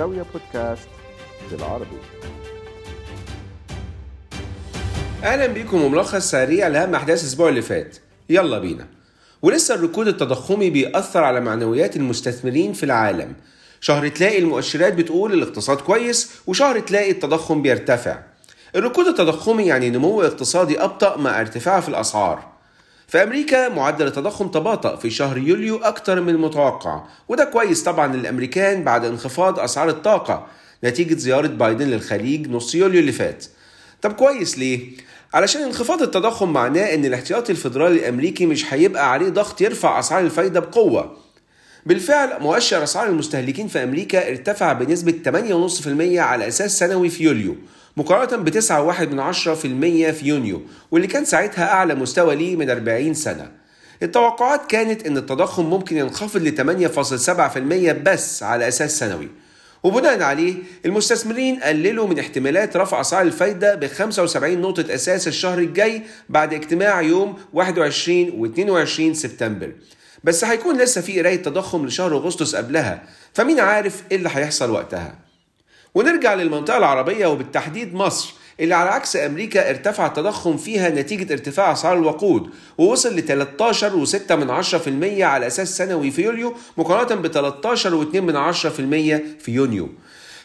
زاوية بودكاست بالعربي. أهلا بيكم وملخص سريع لأهم أحداث الأسبوع اللي فات. يلا بينا. ولسه الركود التضخمي بيأثر على معنويات المستثمرين في العالم. شهر تلاقي المؤشرات بتقول الاقتصاد كويس وشهر تلاقي التضخم بيرتفع. الركود التضخمي يعني نمو اقتصادي أبطأ مع ارتفاع في الأسعار. في أمريكا معدل التضخم تباطأ في شهر يوليو أكتر من المتوقع وده كويس طبعا للأمريكان بعد انخفاض أسعار الطاقة نتيجة زيارة بايدن للخليج نص يوليو اللي فات طب كويس ليه؟ علشان انخفاض التضخم معناه إن الاحتياطي الفيدرالي الأمريكي مش هيبقى عليه ضغط يرفع أسعار الفايدة بقوة. بالفعل مؤشر أسعار المستهلكين في أمريكا ارتفع بنسبة 8.5% على أساس سنوي في يوليو مقارنة ب 9.1% في يونيو واللي كان ساعتها أعلى مستوى ليه من 40 سنة. التوقعات كانت إن التضخم ممكن ينخفض ل 8.7% بس على أساس سنوي. وبناء عليه المستثمرين قللوا من احتمالات رفع أسعار الفايدة ب 75 نقطة أساس الشهر الجاي بعد اجتماع يوم 21 و 22 سبتمبر بس هيكون لسه في قراية تضخم لشهر أغسطس قبلها فمين عارف إيه اللي هيحصل وقتها ونرجع للمنطقة العربية وبالتحديد مصر اللي على عكس أمريكا ارتفع التضخم فيها نتيجة ارتفاع أسعار الوقود ووصل ل 13.6% على أساس سنوي في يوليو مقارنة ب 13.2% في يونيو.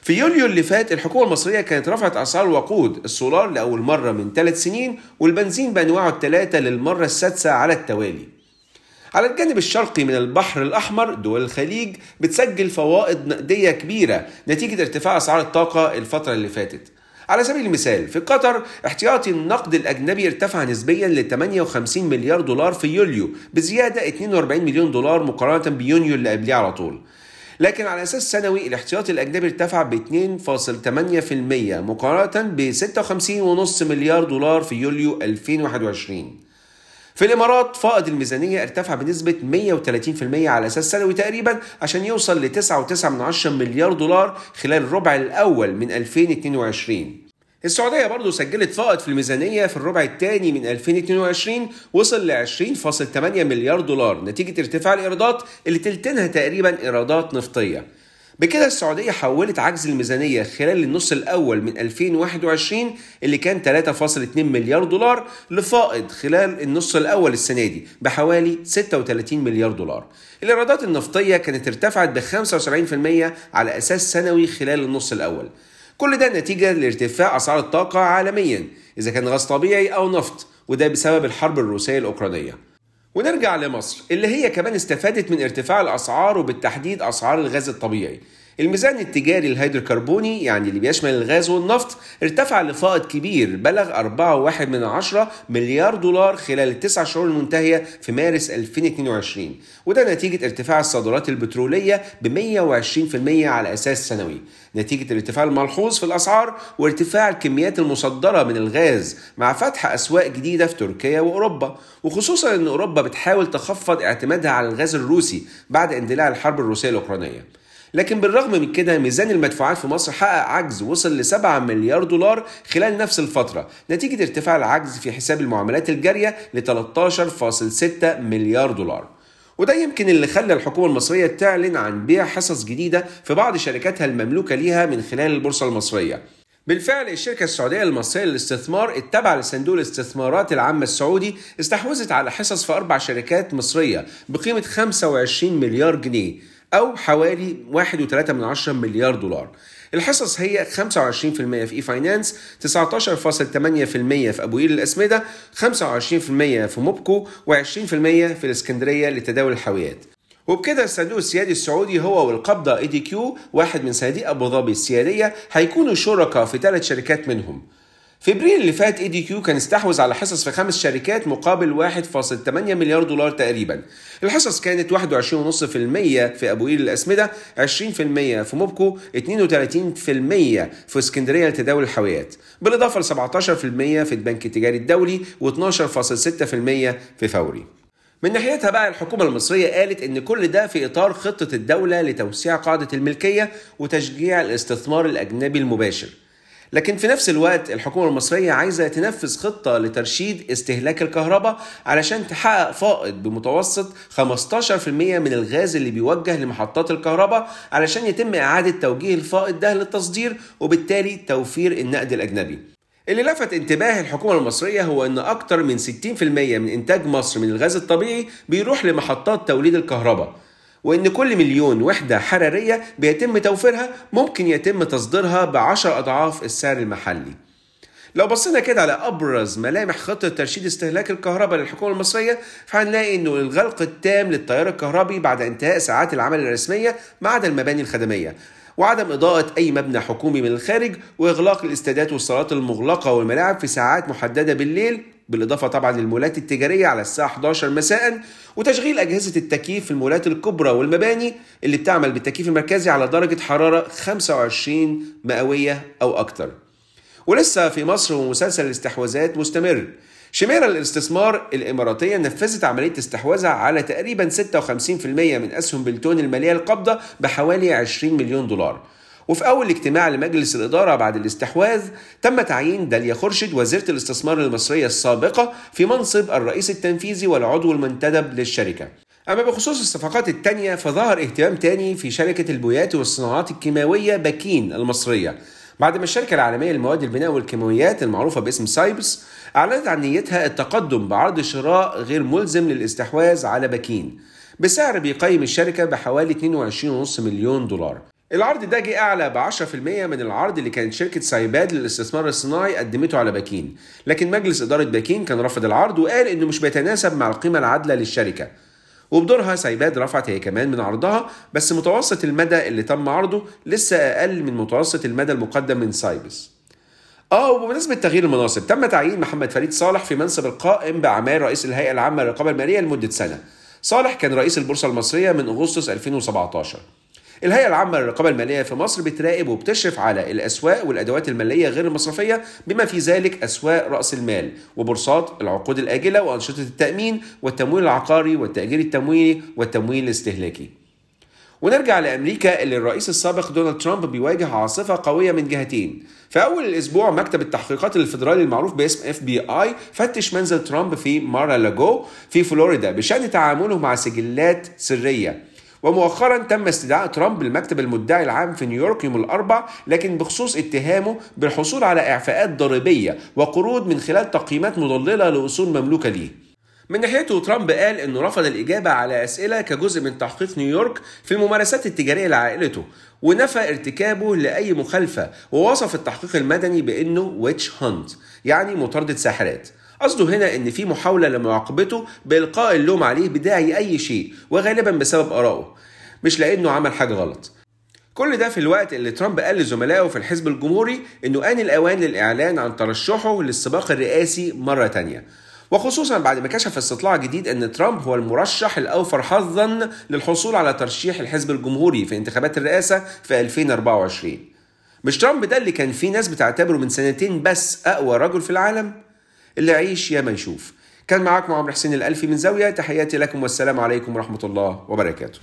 في يوليو اللي فات الحكومة المصرية كانت رفعت أسعار الوقود السولار لأول مرة من ثلاث سنين والبنزين بأنواعه الثلاثة للمرة السادسة على التوالي. على الجانب الشرقي من البحر الأحمر دول الخليج بتسجل فوائد نقدية كبيرة نتيجة ارتفاع أسعار الطاقة الفترة اللي فاتت. على سبيل المثال في قطر احتياطي النقد الأجنبي ارتفع نسبيا ل 58 مليار دولار في يوليو بزيادة 42 مليون دولار مقارنة بيونيو اللي قبليه على طول. لكن على أساس سنوي الاحتياطي الأجنبي ارتفع ب 2.8% مقارنة ب 56.5 مليار دولار في يوليو 2021 في الإمارات فائض الميزانية ارتفع بنسبة 130% على أساس سنوي تقريبا عشان يوصل ل 9.9 مليار دولار خلال الربع الأول من 2022 السعودية برضه سجلت فائض في الميزانية في الربع الثاني من 2022 وصل ل 20.8 مليار دولار نتيجة ارتفاع الإيرادات اللي تلتينها تقريبا إيرادات نفطية. بكده السعودية حولت عجز الميزانية خلال النص الأول من 2021 اللي كان 3.2 مليار دولار لفائض خلال النص الأول السنة دي بحوالي 36 مليار دولار. الإيرادات النفطية كانت ارتفعت ب 75% على أساس سنوي خلال النص الأول. كل ده نتيجة لارتفاع أسعار الطاقة عالميا إذا كان غاز طبيعي أو نفط وده بسبب الحرب الروسية الأوكرانية. ونرجع لمصر اللي هي كمان استفادت من ارتفاع الأسعار وبالتحديد أسعار الغاز الطبيعي. الميزان التجاري الهيدروكربوني يعني اللي بيشمل الغاز والنفط ارتفع لفائض كبير بلغ 4.1 من عشرة مليار دولار خلال التسع شهور المنتهية في مارس 2022 وده نتيجة ارتفاع الصادرات البترولية ب 120% على أساس سنوي. نتيجة الارتفاع الملحوظ في الأسعار وارتفاع الكميات المصدرة من الغاز مع فتح أسواق جديدة في تركيا وأوروبا. وخصوصا أن أوروبا بتحاول تخفض اعتمادها على الغاز الروسي بعد اندلاع الحرب الروسية الأوكرانية. لكن بالرغم من كده ميزان المدفوعات في مصر حقق عجز وصل ل 7 مليار دولار خلال نفس الفترة. نتيجة ارتفاع العجز في حساب المعاملات الجارية ل 13.6 مليار دولار. وده يمكن اللي خلى الحكومة المصرية تعلن عن بيع حصص جديدة في بعض شركاتها المملوكة ليها من خلال البورصة المصرية. بالفعل الشركة السعودية المصرية للاستثمار التابعة لصندوق الاستثمارات العامة السعودي استحوذت على حصص في أربع شركات مصرية بقيمة 25 مليار جنيه. أو حوالي 1.3 مليار دولار. الحصص هي 25% في e-finance 19.8% في أبو قير الأسمدة 25% في موبكو و20% في الإسكندرية لتداول الحاويات. وبكده الصندوق السيادي السعودي هو والقابضة ADQ واحد من صناديق أبو ظبي السيادية هيكونوا شركاء في ثلاث شركات منهم. في ابريل اللي فات ADQ كان استحوذ على حصص في خمس شركات مقابل 1.8 مليار دولار تقريبا. الحصص كانت 21.5% في أبو قير الأسمدة، 20% في موبكو، 32% في اسكندرية لتداول الحاويات، بالإضافة ل 17% في البنك التجاري الدولي و12.6% في فوري. من ناحيتها بقى الحكومة المصرية قالت إن كل ده في إطار خطة الدولة لتوسيع قاعدة الملكية وتشجيع الاستثمار الأجنبي المباشر. لكن في نفس الوقت الحكومة المصرية عايزة تنفذ خطة لترشيد استهلاك الكهرباء علشان تحقق فائض بمتوسط 15% من الغاز اللي بيوجه لمحطات الكهرباء علشان يتم إعادة توجيه الفائض ده للتصدير وبالتالي توفير النقد الأجنبي. اللي لفت انتباه الحكومة المصرية هو أن أكتر من 60% من إنتاج مصر من الغاز الطبيعي بيروح لمحطات توليد الكهرباء. وإن كل مليون وحدة حرارية بيتم توفيرها ممكن يتم تصديرها بعشر أضعاف السعر المحلي. لو بصينا كده على أبرز ملامح خطة ترشيد استهلاك الكهرباء للحكومة المصرية فهنلاقي إنه الغلق التام للتيار الكهربي بعد انتهاء ساعات العمل الرسمية ما عدا المباني الخدمية وعدم إضاءة أي مبنى حكومي من الخارج وإغلاق الاستادات والصالات المغلقة والملاعب في ساعات محددة بالليل بالإضافة طبعا للمولات التجارية على الساعة 11 مساء وتشغيل أجهزة التكييف في المولات الكبرى والمباني اللي بتعمل بالتكييف المركزي على درجة حرارة 25 مئوية أو أكثر ولسه في مصر ومسلسل الاستحواذات مستمر. شميرة الاستثمار الإماراتية نفذت عملية استحواذها على تقريبا 56% من أسهم بلتون المالية القابضة بحوالي 20 مليون دولار. وفي أول اجتماع لمجلس الإدارة بعد الاستحواذ تم تعيين داليا خورشيد وزيرة الاستثمار المصرية السابقة في منصب الرئيس التنفيذي والعضو المنتدب للشركة. أما بخصوص الصفقات التانية فظهر اهتمام تاني في شركة البويات والصناعات الكيماوية باكين المصرية. بعد ما الشركة العالمية لمواد البناء والكيماويات المعروفة باسم سايبس أعلنت عن نيتها التقدم بعرض شراء غير ملزم للاستحواذ على باكين بسعر بيقيم الشركة بحوالي 22.5 مليون دولار. العرض ده جه أعلى ب 10% من العرض اللي كانت شركة سايباد للاستثمار الصناعي قدمته على باكين. لكن مجلس إدارة باكين كان رفض العرض وقال إنه مش بيتناسب مع القيمة العادلة للشركة. وبدورها سايباد رفعت هي كمان من عرضها بس متوسط المدى اللي تم عرضه لسه أقل من متوسط المدى المقدم من سايبس. آه وبمناسبة تغيير المناصب تم تعيين محمد فريد صالح في منصب القائم بأعمال رئيس الهيئة العامة للرقابة المالية لمدة سنة. صالح كان رئيس البورصة المصرية من أغسطس 2017 الهيئة العامة للرقابة المالية في مصر بتراقب وبتشرف على الأسواق والأدوات المالية غير المصرفية بما في ذلك أسواق رأس المال وبورصات العقود الآجلة وأنشطة التأمين والتمويل العقاري والتأجير التمويلي والتمويل الاستهلاكي ونرجع لأمريكا اللي الرئيس السابق دونالد ترامب بيواجه عاصفة قوية من جهتين. في أول الأسبوع مكتب التحقيقات الفيدرالي المعروف باسم FBI فتش منزل ترامب في مارا لاجو في فلوريدا بشأن تعامله مع سجلات سرية. ومؤخرا تم استدعاء ترامب لمكتب المدعي العام في نيويورك يوم الأربع لكن بخصوص اتهامه بالحصول على إعفاءات ضريبية وقروض من خلال تقييمات مضللة لأصول مملوكة ليه. من ناحيته ترامب قال إنه رفض الإجابة على أسئلة كجزء من تحقيق نيويورك في الممارسات التجارية لعائلته ونفى ارتكابه لأي مخالفة ووصف التحقيق المدني بإنه ويتش هانت يعني مطاردة ساحرات قصده هنا إن في محاولة لمعاقبته بإلقاء اللوم عليه بداعي أي شيء وغالبا بسبب آرائه مش لأنه عمل حاجة غلط. كل ده في الوقت اللي ترامب قال لزملائه في الحزب الجمهوري إنه آن الأوان للإعلان عن ترشحه للسباق الرئاسي مرة تانية. وخصوصا بعد ما كشف استطلاع جديد إن ترامب هو المرشح الأوفر حظا للحصول على ترشيح الحزب الجمهوري في انتخابات الرئاسة في 2024 مش ترامب ده اللي كان في ناس بتعتبره من سنتين بس أقوى رجل في العالم؟ اللي يعيش يا ما يشوف. كان معاكم عمرو حسين الألفي من زاوية تحياتي لكم والسلام عليكم ورحمة الله وبركاته.